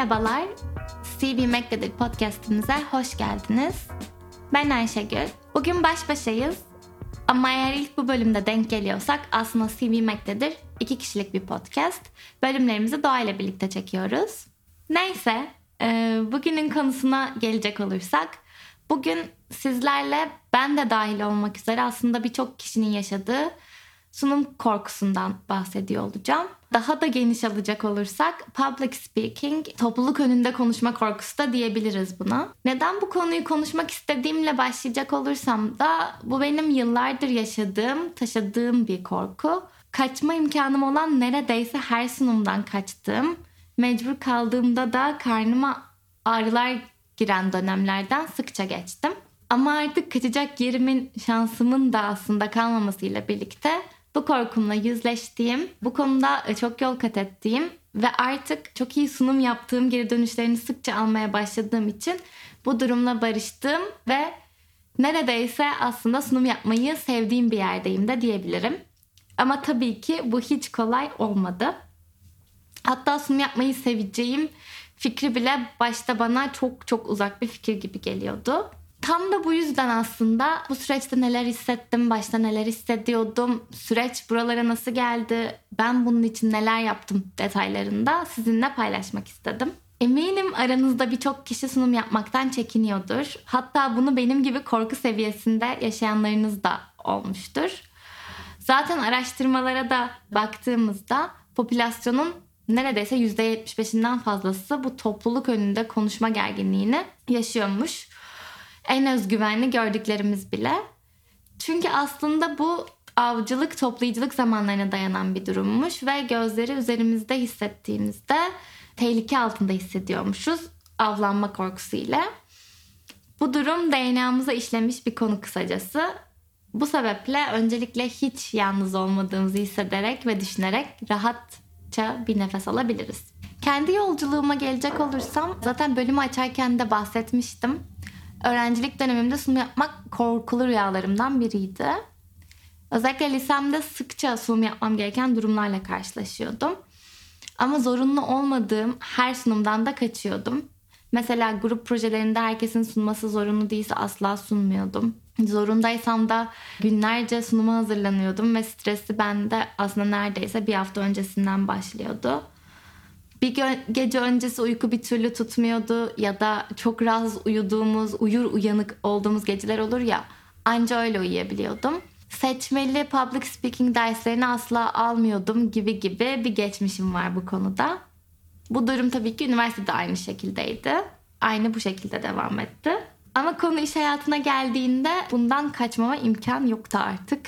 Merhabalar, CV Mektedir podcastimize hoş geldiniz. Ben Ayşegül. Bugün baş başayız. Ama eğer ilk bu bölümde denk geliyorsak aslında CV Mektedir iki kişilik bir podcast. Bölümlerimizi Doğa ile birlikte çekiyoruz. Neyse, e, bugünün konusuna gelecek olursak. Bugün sizlerle ben de dahil olmak üzere aslında birçok kişinin yaşadığı sunum korkusundan bahsediyor olacağım. Daha da geniş alacak olursak public speaking, topluluk önünde konuşma korkusu da diyebiliriz buna. Neden bu konuyu konuşmak istediğimle başlayacak olursam da bu benim yıllardır yaşadığım, taşıdığım bir korku. Kaçma imkanım olan neredeyse her sunumdan kaçtığım, mecbur kaldığımda da karnıma ağrılar giren dönemlerden sıkça geçtim. Ama artık kaçacak yerimin, şansımın da aslında kalmamasıyla birlikte bu korkumla yüzleştiğim, bu konuda e, çok yol kat ettiğim ve artık çok iyi sunum yaptığım geri dönüşlerini sıkça almaya başladığım için bu durumla barıştım ve neredeyse aslında sunum yapmayı sevdiğim bir yerdeyim de diyebilirim. Ama tabii ki bu hiç kolay olmadı. Hatta sunum yapmayı seveceğim fikri bile başta bana çok çok uzak bir fikir gibi geliyordu. Tam da bu yüzden aslında bu süreçte neler hissettim, başta neler hissediyordum, süreç buralara nasıl geldi, ben bunun için neler yaptım detaylarında sizinle paylaşmak istedim. Eminim aranızda birçok kişi sunum yapmaktan çekiniyordur. Hatta bunu benim gibi korku seviyesinde yaşayanlarınız da olmuştur. Zaten araştırmalara da baktığımızda popülasyonun neredeyse %75'inden fazlası bu topluluk önünde konuşma gerginliğini yaşıyormuş en özgüvenli gördüklerimiz bile. Çünkü aslında bu avcılık, toplayıcılık zamanlarına dayanan bir durummuş ve gözleri üzerimizde hissettiğimizde tehlike altında hissediyormuşuz avlanma korkusuyla. Bu durum DNA'mıza işlemiş bir konu kısacası. Bu sebeple öncelikle hiç yalnız olmadığımızı hissederek ve düşünerek rahatça bir nefes alabiliriz. Kendi yolculuğuma gelecek olursam zaten bölümü açarken de bahsetmiştim öğrencilik dönemimde sunum yapmak korkulu rüyalarımdan biriydi. Özellikle lisemde sıkça sunum yapmam gereken durumlarla karşılaşıyordum. Ama zorunlu olmadığım her sunumdan da kaçıyordum. Mesela grup projelerinde herkesin sunması zorunlu değilse asla sunmuyordum. Zorundaysam da günlerce sunuma hazırlanıyordum ve stresi bende aslında neredeyse bir hafta öncesinden başlıyordu. Bir gece öncesi uyku bir türlü tutmuyordu ya da çok rahatsız uyuduğumuz, uyur uyanık olduğumuz geceler olur ya anca öyle uyuyabiliyordum. Seçmeli public speaking derslerini asla almıyordum gibi gibi bir geçmişim var bu konuda. Bu durum tabii ki üniversitede aynı şekildeydi. Aynı bu şekilde devam etti. Ama konu iş hayatına geldiğinde bundan kaçmama imkan yoktu artık.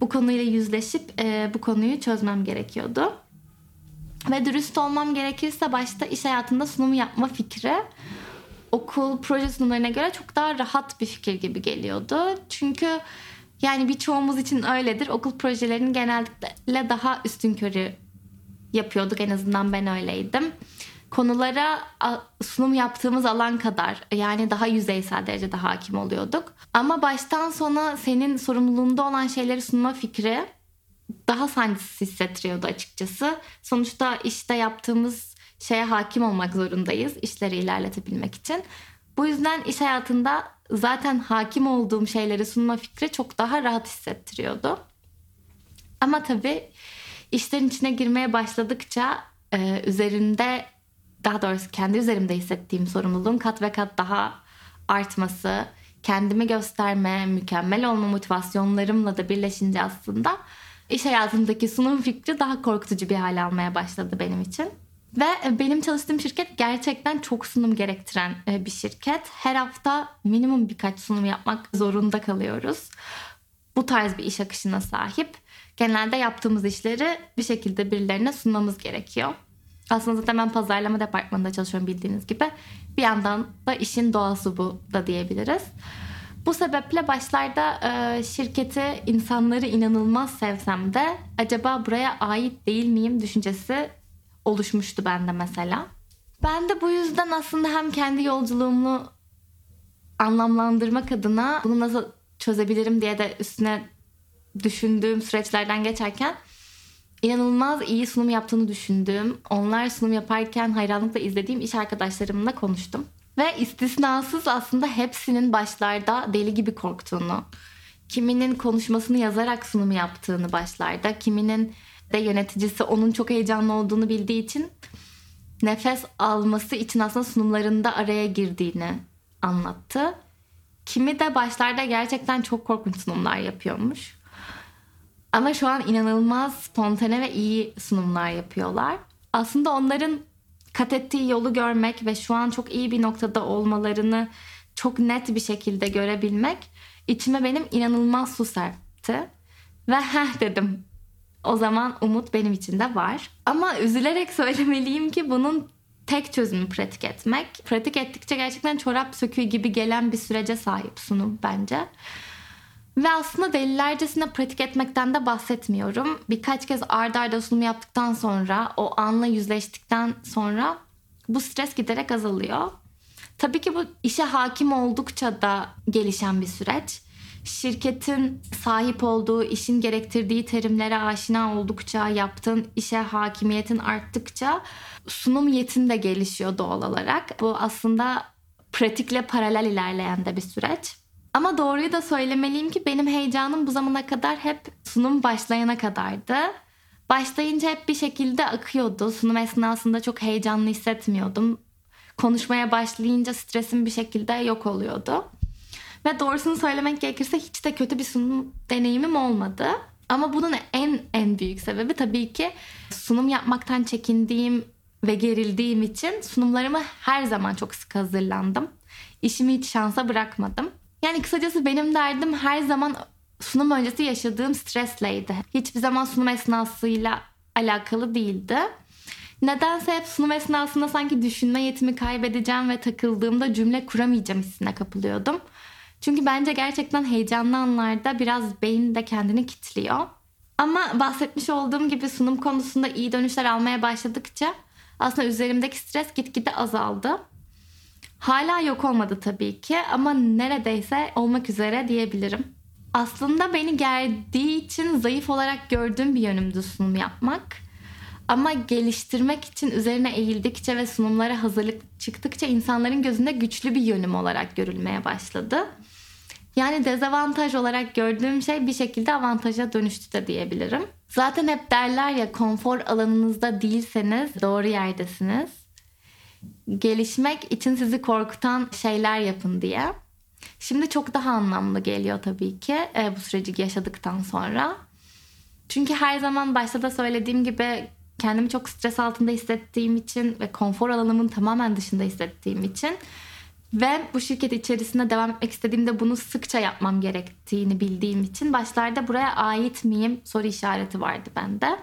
Bu konuyla yüzleşip e, bu konuyu çözmem gerekiyordu. Ve dürüst olmam gerekirse başta iş hayatında sunum yapma fikri okul proje sunumlarına göre çok daha rahat bir fikir gibi geliyordu. Çünkü yani birçoğumuz için öyledir. Okul projelerini genellikle daha üstün körü yapıyorduk. En azından ben öyleydim. Konulara sunum yaptığımız alan kadar yani daha yüzeysel derecede hakim oluyorduk. Ama baştan sona senin sorumluluğunda olan şeyleri sunma fikri daha sancısız hissettiriyordu açıkçası. Sonuçta işte yaptığımız şeye hakim olmak zorundayız işleri ilerletebilmek için. Bu yüzden iş hayatında zaten hakim olduğum şeyleri sunma fikri çok daha rahat hissettiriyordu. Ama tabii işlerin içine girmeye başladıkça e, üzerinde daha doğrusu kendi üzerimde hissettiğim sorumluluğun kat ve kat daha artması, kendimi gösterme, mükemmel olma motivasyonlarımla da birleşince aslında iş hayatındaki sunum fikri daha korkutucu bir hale almaya başladı benim için. Ve benim çalıştığım şirket gerçekten çok sunum gerektiren e, bir şirket. Her hafta minimum birkaç sunum yapmak zorunda kalıyoruz. Bu tarz bir iş akışına sahip. Genelde yaptığımız işleri bir şekilde birilerine sunmamız gerekiyor. Aslında zaten ben pazarlama departmanında çalışıyorum bildiğiniz gibi. Bir yandan da işin doğası bu da diyebiliriz. Bu sebeple başlarda e, şirketi insanları inanılmaz sevsem de acaba buraya ait değil miyim düşüncesi oluşmuştu bende mesela. Ben de bu yüzden aslında hem kendi yolculuğumu anlamlandırmak adına bunu nasıl çözebilirim diye de üstüne düşündüğüm süreçlerden geçerken inanılmaz iyi sunum yaptığını düşündüğüm, onlar sunum yaparken hayranlıkla izlediğim iş arkadaşlarımla konuştum. Ve istisnasız aslında hepsinin başlarda deli gibi korktuğunu, kiminin konuşmasını yazarak sunum yaptığını başlarda, kiminin de yöneticisi onun çok heyecanlı olduğunu bildiği için nefes alması için aslında sunumlarında araya girdiğini anlattı. Kimi de başlarda gerçekten çok korkunç sunumlar yapıyormuş. Ama şu an inanılmaz spontane ve iyi sunumlar yapıyorlar. Aslında onların kat ettiği yolu görmek ve şu an çok iyi bir noktada olmalarını çok net bir şekilde görebilmek içime benim inanılmaz su serpti. Ve heh dedim o zaman umut benim için de var. Ama üzülerek söylemeliyim ki bunun tek çözümü pratik etmek. Pratik ettikçe gerçekten çorap söküğü gibi gelen bir sürece sahip sunum bence. Ve aslında delilercesine pratik etmekten de bahsetmiyorum. Birkaç kez ardarda arda sunum yaptıktan sonra, o anla yüzleştikten sonra bu stres giderek azalıyor. Tabii ki bu işe hakim oldukça da gelişen bir süreç. Şirketin sahip olduğu, işin gerektirdiği terimlere aşina oldukça, yaptığın işe hakimiyetin arttıkça sunum yetin de gelişiyor doğal olarak. Bu aslında pratikle paralel ilerleyen de bir süreç. Ama doğruyu da söylemeliyim ki benim heyecanım bu zamana kadar hep sunum başlayana kadardı. Başlayınca hep bir şekilde akıyordu. Sunum esnasında çok heyecanlı hissetmiyordum. Konuşmaya başlayınca stresim bir şekilde yok oluyordu. Ve doğrusunu söylemek gerekirse hiç de kötü bir sunum deneyimim olmadı. Ama bunun en en büyük sebebi tabii ki sunum yapmaktan çekindiğim ve gerildiğim için sunumlarımı her zaman çok sık hazırlandım. İşimi hiç şansa bırakmadım. Yani kısacası benim derdim her zaman sunum öncesi yaşadığım stresleydi. Hiçbir zaman sunum esnasıyla alakalı değildi. Nedense hep sunum esnasında sanki düşünme yetimi kaybedeceğim ve takıldığımda cümle kuramayacağım hissine kapılıyordum. Çünkü bence gerçekten heyecanlı anlarda biraz beyin de kendini kitliyor. Ama bahsetmiş olduğum gibi sunum konusunda iyi dönüşler almaya başladıkça aslında üzerimdeki stres gitgide azaldı. Hala yok olmadı tabii ki ama neredeyse olmak üzere diyebilirim. Aslında beni gerdiği için zayıf olarak gördüğüm bir yönümdü sunum yapmak. Ama geliştirmek için üzerine eğildikçe ve sunumlara hazırlık çıktıkça insanların gözünde güçlü bir yönüm olarak görülmeye başladı. Yani dezavantaj olarak gördüğüm şey bir şekilde avantaja dönüştü de diyebilirim. Zaten hep derler ya konfor alanınızda değilseniz doğru yerdesiniz. Gelişmek için sizi korkutan şeyler yapın diye. Şimdi çok daha anlamlı geliyor tabii ki e, bu süreci yaşadıktan sonra. Çünkü her zaman başta da söylediğim gibi kendimi çok stres altında hissettiğim için ve konfor alanımın tamamen dışında hissettiğim için ve bu şirket içerisinde devam etmek istediğimde bunu sıkça yapmam gerektiğini bildiğim için başlarda buraya ait miyim soru işareti vardı bende.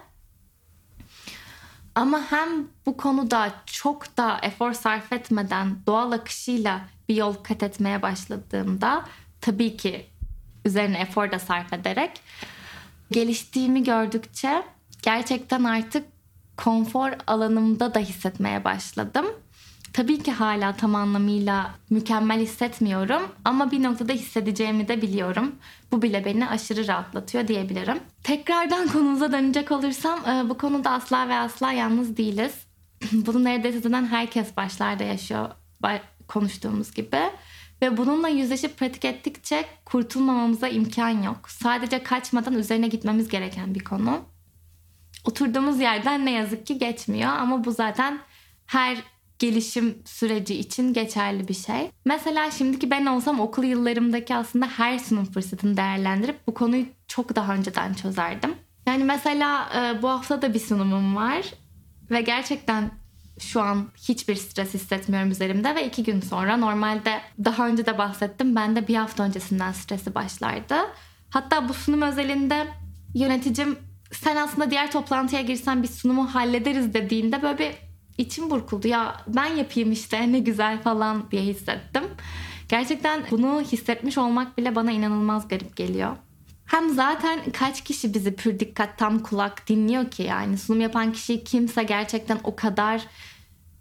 Ama hem bu konuda çok da efor sarf etmeden doğal akışıyla bir yol kat etmeye başladığımda tabii ki üzerine efor da sarf ederek geliştiğimi gördükçe gerçekten artık konfor alanımda da hissetmeye başladım. Tabii ki hala tam anlamıyla mükemmel hissetmiyorum ama bir noktada hissedeceğimi de biliyorum. Bu bile beni aşırı rahatlatıyor diyebilirim. Tekrardan konumuza dönecek olursam e, bu konuda asla ve asla yalnız değiliz. Bunu neredeyse zaten herkes başlarda yaşıyor konuştuğumuz gibi. Ve bununla yüzleşip pratik ettikçe kurtulmamamıza imkan yok. Sadece kaçmadan üzerine gitmemiz gereken bir konu. Oturduğumuz yerden ne yazık ki geçmiyor ama bu zaten her gelişim süreci için geçerli bir şey. Mesela şimdiki ben olsam okul yıllarımdaki aslında her sunum fırsatını değerlendirip bu konuyu çok daha önceden çözerdim. Yani mesela e, bu hafta da bir sunumum var ve gerçekten şu an hiçbir stres hissetmiyorum üzerimde ve iki gün sonra normalde daha önce de bahsettim ben de bir hafta öncesinden stresi başlardı. Hatta bu sunum özelinde yöneticim sen aslında diğer toplantıya girsen bir sunumu hallederiz dediğinde böyle bir içim burkuldu. Ya ben yapayım işte ne güzel falan diye hissettim. Gerçekten bunu hissetmiş olmak bile bana inanılmaz garip geliyor. Hem zaten kaç kişi bizi pür dikkat tam kulak dinliyor ki yani sunum yapan kişi kimse gerçekten o kadar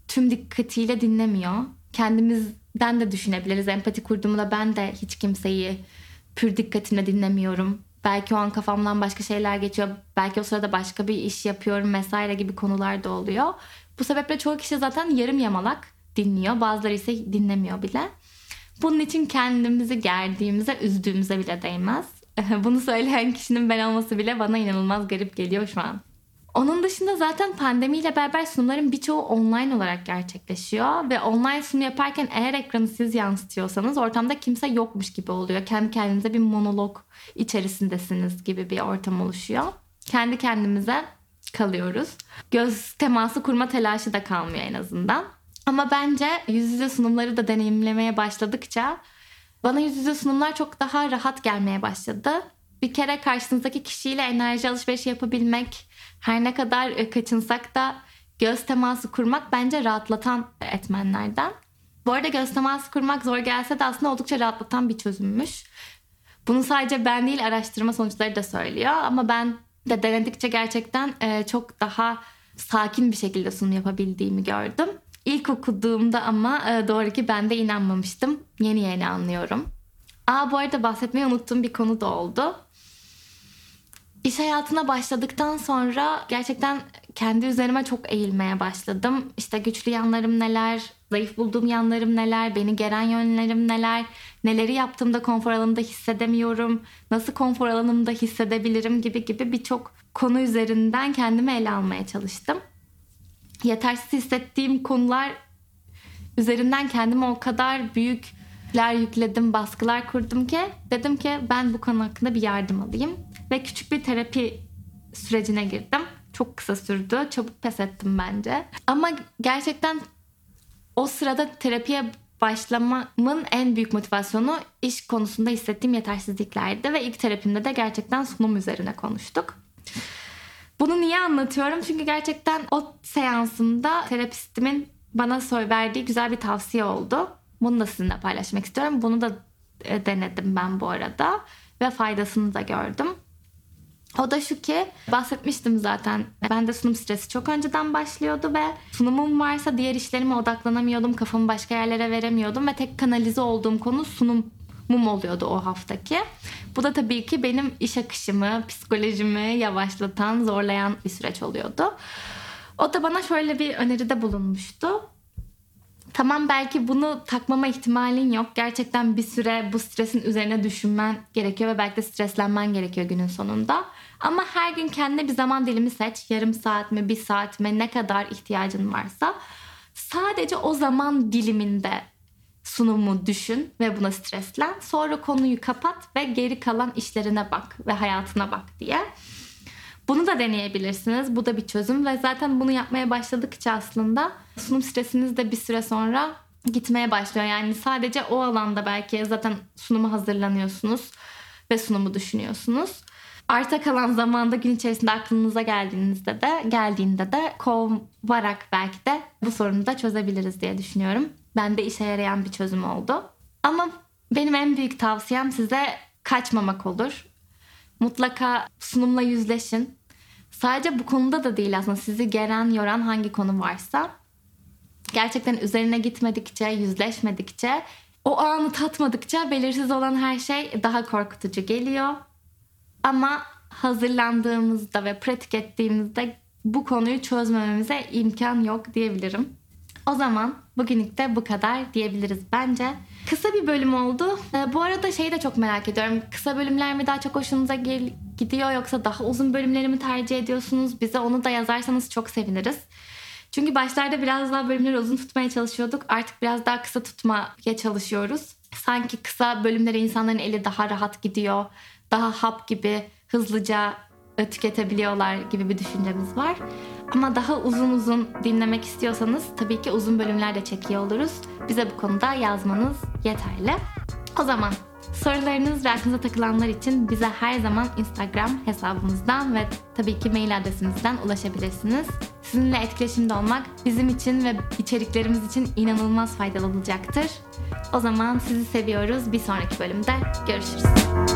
tüm dikkatiyle dinlemiyor. Kendimizden de düşünebiliriz. Empati kurduğumda ben de hiç kimseyi pür dikkatimle dinlemiyorum Belki o an kafamdan başka şeyler geçiyor. Belki o sırada başka bir iş yapıyorum vesaire gibi konular da oluyor. Bu sebeple çoğu kişi zaten yarım yamalak dinliyor. Bazıları ise dinlemiyor bile. Bunun için kendimizi gerdiğimize, üzdüğümüze bile değmez. Bunu söyleyen kişinin ben olması bile bana inanılmaz garip geliyor şu an. Onun dışında zaten pandemiyle beraber sunumların birçoğu online olarak gerçekleşiyor ve online sunum yaparken eğer ekranı siz yansıtıyorsanız ortamda kimse yokmuş gibi oluyor. Kendi kendinize bir monolog içerisindesiniz gibi bir ortam oluşuyor. Kendi kendimize kalıyoruz. Göz teması kurma telaşı da kalmıyor en azından. Ama bence yüz yüze sunumları da deneyimlemeye başladıkça bana yüz yüze sunumlar çok daha rahat gelmeye başladı. Bir kere karşınızdaki kişiyle enerji alışverişi yapabilmek, her ne kadar e, kaçınsak da göz teması kurmak bence rahatlatan etmenlerden. Bu arada göz teması kurmak zor gelse de aslında oldukça rahatlatan bir çözümmüş. Bunu sadece ben değil araştırma sonuçları da söylüyor ama ben de denedikçe gerçekten e, çok daha sakin bir şekilde sunum yapabildiğimi gördüm. İlk okuduğumda ama e, doğru ki ben de inanmamıştım. Yeni yeni anlıyorum. Aa bu arada bahsetmeyi unuttuğum bir konu da oldu. İş hayatına başladıktan sonra gerçekten kendi üzerime çok eğilmeye başladım. İşte güçlü yanlarım neler, zayıf bulduğum yanlarım neler, beni geren yönlerim neler, neleri yaptığımda konfor alanında hissedemiyorum, nasıl konfor alanımda hissedebilirim gibi gibi birçok konu üzerinden kendimi ele almaya çalıştım. Yetersiz hissettiğim konular üzerinden kendime o kadar büyükler yükledim, baskılar kurdum ki dedim ki ben bu konu hakkında bir yardım alayım ve küçük bir terapi sürecine girdim. Çok kısa sürdü. Çabuk pes ettim bence. Ama gerçekten o sırada terapiye başlamamın en büyük motivasyonu iş konusunda hissettiğim yetersizliklerdi ve ilk terapimde de gerçekten sunum üzerine konuştuk. Bunu niye anlatıyorum? Çünkü gerçekten o seansımda terapistimin bana verdiği güzel bir tavsiye oldu. Bunu da sizinle paylaşmak istiyorum. Bunu da e, denedim ben bu arada ve faydasını da gördüm. O da şu ki bahsetmiştim zaten. Ben de sunum stresi çok önceden başlıyordu ve sunumum varsa diğer işlerime odaklanamıyordum. Kafamı başka yerlere veremiyordum ve tek kanalize olduğum konu sunum mum oluyordu o haftaki. Bu da tabii ki benim iş akışımı, psikolojimi yavaşlatan, zorlayan bir süreç oluyordu. O da bana şöyle bir öneride bulunmuştu. Tamam belki bunu takmama ihtimalin yok. Gerçekten bir süre bu stresin üzerine düşünmen gerekiyor ve belki de streslenmen gerekiyor günün sonunda. Ama her gün kendine bir zaman dilimi seç. Yarım saat mi, bir saat mi, ne kadar ihtiyacın varsa. Sadece o zaman diliminde sunumu düşün ve buna streslen. Sonra konuyu kapat ve geri kalan işlerine bak ve hayatına bak diye. Bunu da deneyebilirsiniz. Bu da bir çözüm ve zaten bunu yapmaya başladıkça aslında sunum stresiniz de bir süre sonra gitmeye başlıyor. Yani sadece o alanda belki zaten sunuma hazırlanıyorsunuz ve sunumu düşünüyorsunuz. Arta kalan zamanda gün içerisinde aklınıza geldiğinizde de geldiğinde de kovarak belki de bu sorunu da çözebiliriz diye düşünüyorum. Ben de işe yarayan bir çözüm oldu. Ama benim en büyük tavsiyem size kaçmamak olur. Mutlaka sunumla yüzleşin. Sadece bu konuda da değil aslında sizi geren, yoran hangi konu varsa gerçekten üzerine gitmedikçe, yüzleşmedikçe, o anı tatmadıkça belirsiz olan her şey daha korkutucu geliyor. Ama hazırlandığımızda ve pratik ettiğimizde bu konuyu çözmememize imkan yok diyebilirim. O zaman bugünlük de bu kadar diyebiliriz bence. Kısa bir bölüm oldu. Ee, bu arada şeyi de çok merak ediyorum. Kısa bölümler mi daha çok hoşunuza gidiyor yoksa daha uzun bölümleri mi tercih ediyorsunuz? Bize onu da yazarsanız çok seviniriz. Çünkü başlarda biraz daha bölümleri uzun tutmaya çalışıyorduk. Artık biraz daha kısa tutmaya çalışıyoruz. Sanki kısa bölümlere insanların eli daha rahat gidiyor. Daha hap gibi hızlıca tüketebiliyorlar gibi bir düşüncemiz var. Ama daha uzun uzun dinlemek istiyorsanız tabii ki uzun bölümler de çekiyor oluruz. Bize bu konuda yazmanız yeterli. O zaman sorularınız ve aklınıza takılanlar için bize her zaman Instagram hesabımızdan ve tabii ki mail adresimizden ulaşabilirsiniz. Sizinle etkileşimde olmak bizim için ve içeriklerimiz için inanılmaz faydalı olacaktır. O zaman sizi seviyoruz. Bir sonraki bölümde görüşürüz.